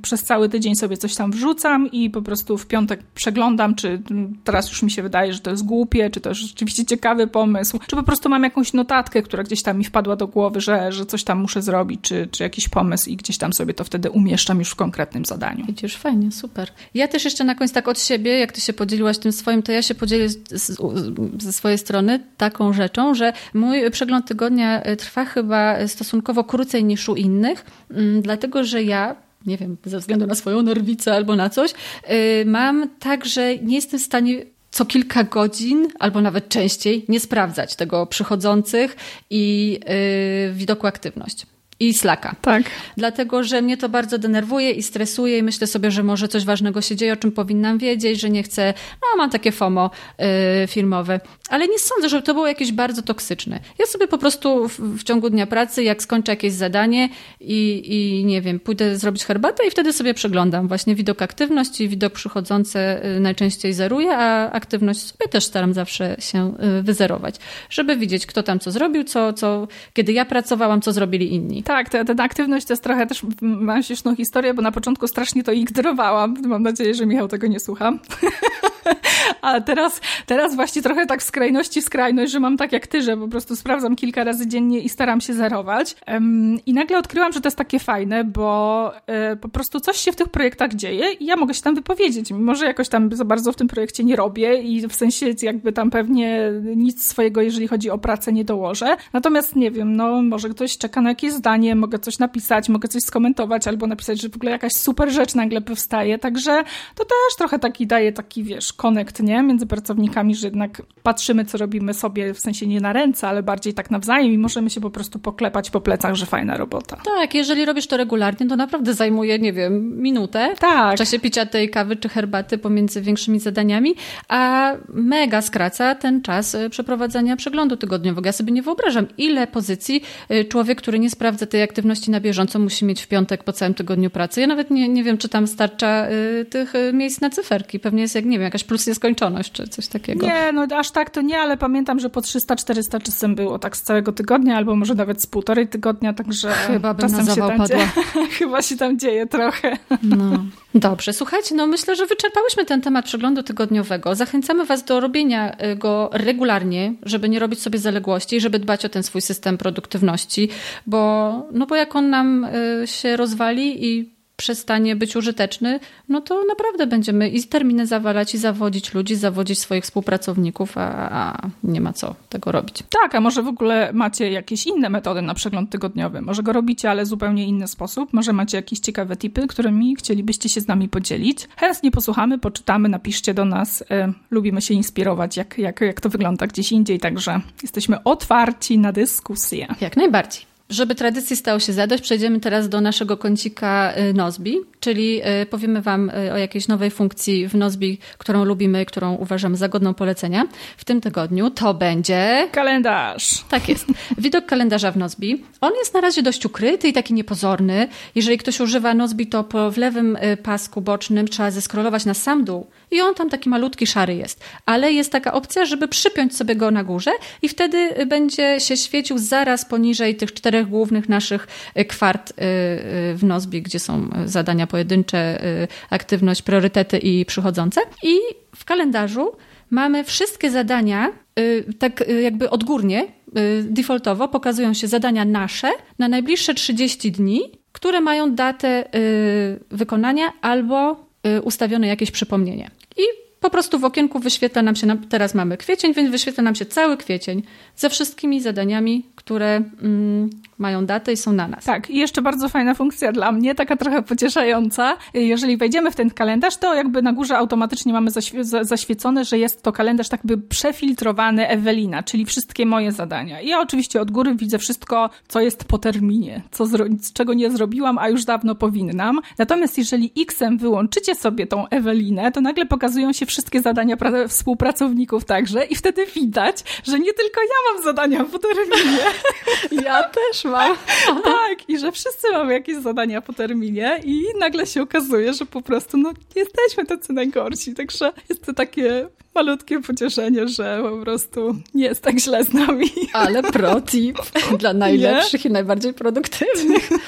przez cały tydzień sobie coś tam wrzucam i po prostu w piątek przeglądam, czy teraz już mi się wydaje, że to jest głupie, czy to jest rzeczywiście ciekawy pomysł, czy po prostu mam jakąś notatkę, która gdzieś tam mi wpadła do głowy, że, że coś tam muszę zrobić, czy, czy jakiś pomysł i gdzieś tam sobie to wtedy umieszczam już w konkretnym zadaniu. Widzisz, fajnie, super. Ja też jeszcze na koniec tak od siebie, jak ty się podzieliłaś tym swoim, to ja się podzielę ze swojej strony taką rzeczą, że mój przegląd tygodnia e, trwa chyba stosunkowo krócej niż u innych, mm, dlatego że ja nie wiem, ze względu na swoją nerwicę albo na coś, e, mam tak, że nie jestem w stanie co kilka godzin, albo nawet częściej, nie sprawdzać tego przychodzących i widoku aktywność i Slacka. Tak. Dlatego, że mnie to bardzo denerwuje i stresuje i myślę sobie, że może coś ważnego się dzieje, o czym powinnam wiedzieć, że nie chcę, no mam takie FOMO yy, filmowe. Ale nie sądzę, żeby to było jakieś bardzo toksyczne. Ja sobie po prostu w, w, ciągu dnia pracy, jak skończę jakieś zadanie i, i nie wiem, pójdę zrobić herbatę i wtedy sobie przeglądam właśnie widok aktywności, widok przychodzący y, najczęściej zeruję, a aktywność sobie też staram zawsze się y, wyzerować, żeby widzieć, kto tam co zrobił, co, co, kiedy ja pracowałam, co zrobili inni. Tak, ta, ta aktywność to jest trochę też, mam śmieszną historię, bo na początku strasznie to ignorowałam. Mam nadzieję, że Michał tego nie słucha. A teraz, teraz właśnie trochę tak w skrajności w skrajność, że mam tak jak ty, że po prostu sprawdzam kilka razy dziennie i staram się zerować. I nagle odkryłam, że to jest takie fajne, bo e, po prostu coś się w tych projektach dzieje i ja mogę się tam wypowiedzieć. Mimo, że jakoś tam za bardzo w tym projekcie nie robię i w sensie jakby tam pewnie nic swojego, jeżeli chodzi o pracę, nie dołożę. Natomiast nie wiem, no może ktoś czeka na jakieś zdanie, mogę coś napisać, mogę coś skomentować albo napisać, że w ogóle jakaś super rzecz nagle powstaje. Także to też trochę taki daje taki, wiesz, konekt, nie? Między pracownikami, że jednak patrzymy, co robimy sobie, w sensie nie na ręce, ale bardziej tak nawzajem i możemy się po prostu poklepać po plecach, że fajna robota. Tak, jeżeli robisz to regularnie, to naprawdę zajmuje, nie wiem, minutę tak. w czasie picia tej kawy czy herbaty pomiędzy większymi zadaniami, a mega skraca ten czas y, przeprowadzania przeglądu tygodniowego. Ja sobie nie wyobrażam, ile pozycji y, człowiek, który nie sprawdza tej aktywności na bieżąco, musi mieć w piątek po całym tygodniu pracy. Ja nawet nie, nie wiem, czy tam starcza y, tych miejsc na cyferki. Pewnie jest, jak nie wiem, jakaś plus nieskończoność czy coś takiego. Nie, no aż tak to nie, ale pamiętam, że po 300-400 czasem było tak z całego tygodnia, albo może nawet z półtorej tygodnia, także Chyba bym czasem się tam padła. dzieje. Chyba się tam dzieje trochę. No. Dobrze, słuchajcie, no myślę, że wyczerpałyśmy ten temat przeglądu tygodniowego. Zachęcamy Was do robienia y, go regularnie, żeby nie robić sobie zaległości, żeby dbać o ten swój system produktywności, bo, no bo jak on nam y, się rozwali i przestanie być użyteczny, no to naprawdę będziemy i terminy zawalać, i zawodzić ludzi, zawodzić swoich współpracowników, a, a, nie ma co tego robić. Tak, a może w ogóle macie jakieś inne metody na przegląd tygodniowy? Może go robicie, ale zupełnie inny sposób? Może macie jakieś ciekawe tipy, którymi chcielibyście się z nami podzielić? Chętnie posłuchamy, poczytamy, napiszcie do nas. Y, lubimy się inspirować, jak, jak, jak to wygląda gdzieś indziej, także jesteśmy otwarci na dyskusję. Jak najbardziej. Żeby tradycji stało się zadość, przejdziemy teraz do naszego kącika y, Nozbi, czyli y, powiemy Wam y, o jakiejś nowej funkcji w Nozbi, którą lubimy, którą uważamy za godną polecenia. W tym tygodniu to będzie... Kalendarz. Tak jest. Widok kalendarza w Nozbi. On jest na razie dość ukryty i taki niepozorny. Jeżeli ktoś używa Nozbi, to po w lewym pasku bocznym trzeba zeskrolować na sam dół i on tam taki malutki, szary jest. Ale jest taka opcja, żeby przypiąć sobie go na górze i wtedy będzie się świecił zaraz poniżej tych czterech głównych naszych y, kwart y, y, w Nozbi, gdzie są zadania pojedyncze, aktywność, priorytety i przychodzące. I w kalendarzu mamy wszystkie zadania, tak jakby odgórnie, defaultowo pokazują się zadania nasze na najbliższe 30 dni, które mają datę wykonania albo ustawione jakieś przypomnienie. I po prostu w okienku wyświetla nam się, teraz mamy kwiecień, więc wyświetla nam się cały kwiecień ze wszystkimi zadaniami, które mm, mają datę i są na nas. Tak, i jeszcze bardzo fajna funkcja dla mnie, taka trochę pocieszająca. Jeżeli wejdziemy w ten kalendarz, to jakby na górze automatycznie mamy zaświecone, że jest to kalendarz tak by przefiltrowany Ewelina, czyli wszystkie moje zadania. I ja oczywiście od góry widzę wszystko, co jest po terminie, co czego nie zrobiłam, a już dawno powinnam. Natomiast jeżeli X-em wyłączycie sobie tą Ewelinę, to nagle pokazują się wszystkie zadania współpracowników także i wtedy widać, że nie tylko ja mam zadania po terminie. Ja też mam. tak, i że wszyscy mamy jakieś zadania po terminie i nagle się okazuje, że po prostu no, nie jesteśmy tacy najgorsi. Także jest to takie malutkie pocieszenie, że po prostu nie jest tak źle z nami. Ale pro tip dla najlepszych nie? i najbardziej produktywnych.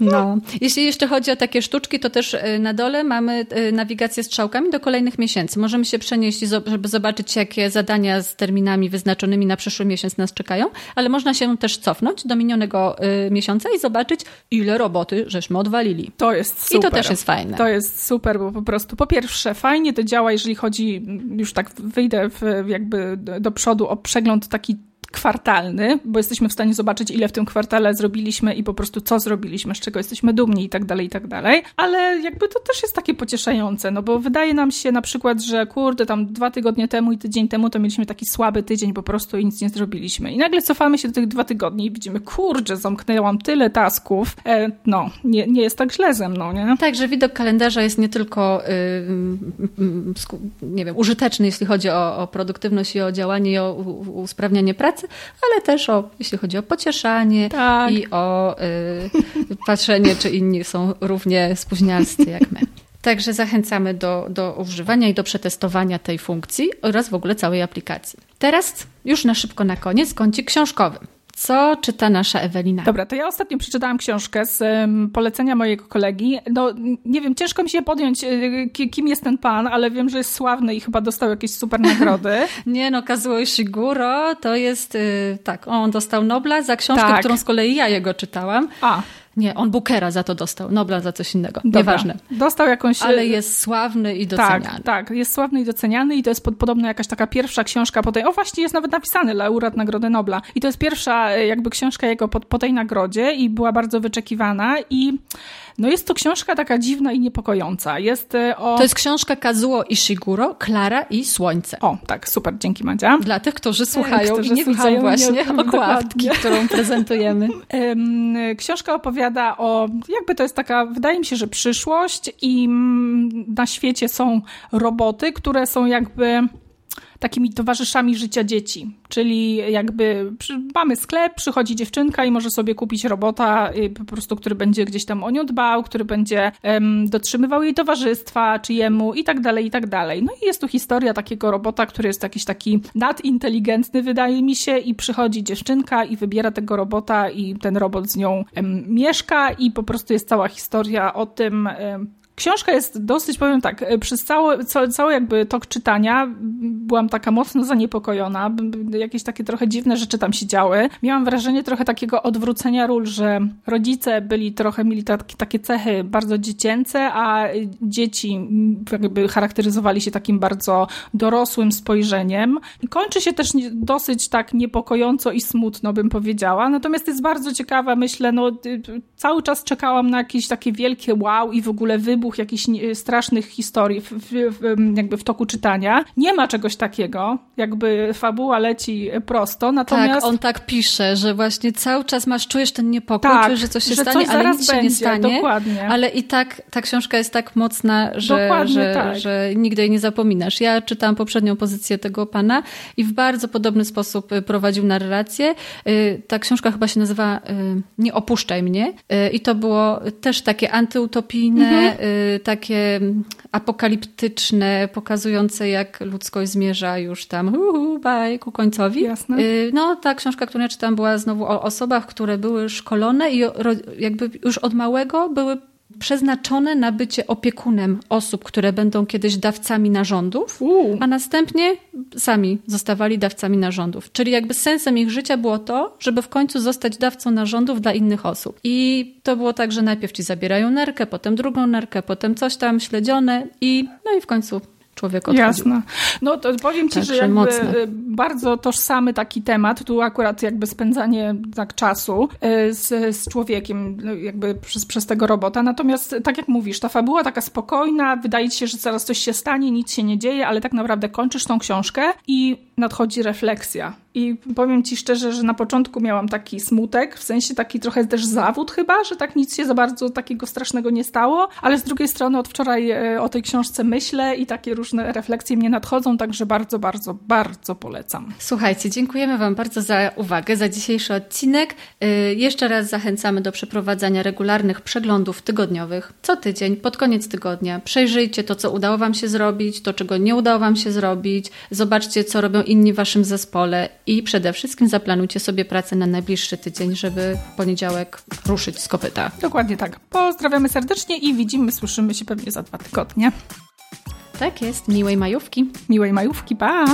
No. Jeśli jeszcze chodzi o takie sztuczki, to też y, na dole mamy y, nawigację strzałkami do kolejnych miesięcy. Możemy się przenieść, żeby zobaczyć, jakie zadania z terminami wyznaczonymi na przyszły miesiąc nas czekają, ale można się też cofnąć do minionego y, miesiąca i zobaczyć, ile roboty żeśmy odwalili. To jest super. I to też jest fajne. To jest super, bo po prostu po pierwsze fajnie to działa, jeżeli chodzi już już tak wyjdę w, jakby do przodu o przegląd taki kwartalny, bo jesteśmy w stanie zobaczyć, ile w tym kwartale zrobiliśmy i po prostu co zrobiliśmy, z czego jesteśmy dumni i tak dalej, i tak dalej. Ale jakby to też jest takie pocieszające, no bo wydaje nam się na przykład, że kurde, tam dwa tygodnie temu i tydzień temu to mieliśmy taki słaby tydzień po prostu i nic nie zrobiliśmy. I nagle cofamy się do tych dwa tygodni i widzimy, kurczę, zamknęłam tyle tasków. E, no, nie, nie jest tak źle ze mną, nie? Tak, że widok kalendarza jest nie tylko yy, nie wiem, użyteczny, jeśli chodzi o, o produktywność i o działanie i o usprawnianie pracy, pracy, ale też o, jeśli chodzi o pocieszanie tak. i o y, patrzenie, czy inni są równie spóźnialscy jak my. Także zachęcamy do, do używania i do przetestowania tej funkcji oraz w ogóle całej aplikacji. Teraz już na szybko na koniec kącik książkowy. Co czyta nasza Ewelina? Dobra, to ja ostatnio przeczytałam książkę z polecenia mojego kolegi. No, nie wiem, ciężko mi się podjąć, y, kim jest ten pan, ale wiem, że jest sławny i chyba dostał jakieś super nagrody. nie no, Kazuo Ishiguro to jest, y, tak, on dostał Nobla za książkę, tak. którą z kolei ja jego czytałam. A. Nie, on Bookera za to dostał, Nobla za coś innego. Dobra. Nieważne. Dostał jakąś... Ale jest sławny i doceniany. Tak, tak, jest sławny i doceniany i to jest pod, podobno jakaś taka pierwsza książka po tej... O, właśnie jest nawet napisany laureat Nagrody Nobla. I to jest pierwsza e, jakby książka jego po, po tej nagrodzie i była bardzo wyczekiwana i no jest to książka taka dziwna i niepokojąca. Jest e, o... To jest książka Kazuo Ishiguro, Klara i Słońce. O, tak, super, dzięki Madzia. Dla tych, którzy słuchają którzy i nie słuchają, widzą właśnie nie, okładki, którą prezentujemy. Książka opowiada o, jakby to jest taka, wydaje mi się, że przyszłość i mm, na świecie są roboty, które są jakby takimi towarzyszami życia dzieci. Czyli jakby mamy sklep, przychodzi dziewczynka i może sobie kupić robota, y, po prostu, który będzie gdzieś tam o nią dbał, który będzie dotrzymywał jej towarzystwa, czy jemu i tak dalej, i tak dalej. No i jest tu historia takiego robota, który jest jakiś taki nadinteligentny, wydaje mi się, i przychodzi dziewczynka i wybiera tego robota i ten robot z nią mieszka i po prostu jest cała historia o tym, um, Książka jest dosyć, powiem tak, e, przez całe, całe jakby tok czytania byłam taka mocno zaniepokojona. Jakieś takie trochę dziwne rzeczy tam się działy. Miałam wrażenie trochę takiego odwrócenia ról, że rodzice byli trochę, mieli takie cechy bardzo dziecięce, a dzieci jakby charakteryzowali się takim bardzo dorosłym spojrzeniem. Kończy się też dosyć tak niepokojąco i smutno, bym powiedziała. Natomiast jest bardzo ciekawa, myślę, no cały czas czekałam na jakieś takie wielkie wow i w ogóle wybuch jakichś strasznych historii w, w, w, jakby w toku czytania. Nie ma czegoś takiego, jakby fabuła leci prosto, natomiast... Tak, on tak pisze, że właśnie cały czas masz, czujesz ten niepokój, tak, czujesz, że coś się że stanie, ale nic się będzie, nie stanie. Dokładnie. Ale i tak ta książka jest tak mocna, że, że, tak. że nigdy jej nie zapominasz. Ja czytałam poprzednią pozycję tego pana i w bardzo podobny sposób y, prowadził narrację. Y, ta książka chyba się nazywa Nie opuszczaj mnie i to było też takie antyutopijne, mhm. Takie apokaliptyczne, pokazujące jak ludzkość zmierza już tam hu, baj, ku końcowi. Jasne. No, ta książka, którą ja czytałam była znowu o osobach, które były szkolone i jakby już od małego były przeznaczone na bycie opiekunem osób, które będą kiedyś dawcami narządów, a następnie sami zostawali dawcami narządów. Czyli jakby sensem ich życia było to, żeby w końcu zostać dawcą narządów dla innych osób. I to było tak, że najpierw ci zabierają nerkę, potem drugą nerkę, potem coś tam śledzione i no i w końcu człowiek odchodził. Jasne. No to powiem Ci, że jakby y, bardzo tożsamy taki temat, tu akurat jakby spędzanie tak czasu y, z, z człowiekiem no, jakby przez, przez tego robota. Natomiast tak jak mówisz, ta fabuła taka spokojna, wydaje Ci się, że zaraz coś się stanie, nic się nie dzieje, ale tak naprawdę kończysz tą książkę i nadchodzi refleksja. I powiem Ci szczerze, że na początku miałam taki smutek, w sensie taki trochę też zawód chyba, że tak nic się za bardzo takiego strasznego nie stało, ale z drugiej strony od wczoraj e, o tej książce myślę i takie różne refleksje mnie nadchodzą, także bardzo, bardzo, bardzo polecam. Słuchajcie, dziękujemy Wam bardzo za uwagę, za dzisiejszy odcinek. E, jeszcze raz zachęcamy do przeprowadzania regularnych przeglądów tygodniowych co tydzień, pod koniec tygodnia. Przejrzyjcie to, co udało Wam się zrobić, to, czego nie udało Wam się zrobić, zobaczcie, co robią inni w Waszym zespole i przede wszystkim zaplanujcie sobie pracę na najbliższy tydzień, żeby w poniedziałek ruszyć z kopyta. Dokładnie tak. Pozdrawiamy serdecznie i widzimy, słyszymy się pewnie za dwa tygodnie. Tak jest. Miłej majówki. Miłej majówki. Pa!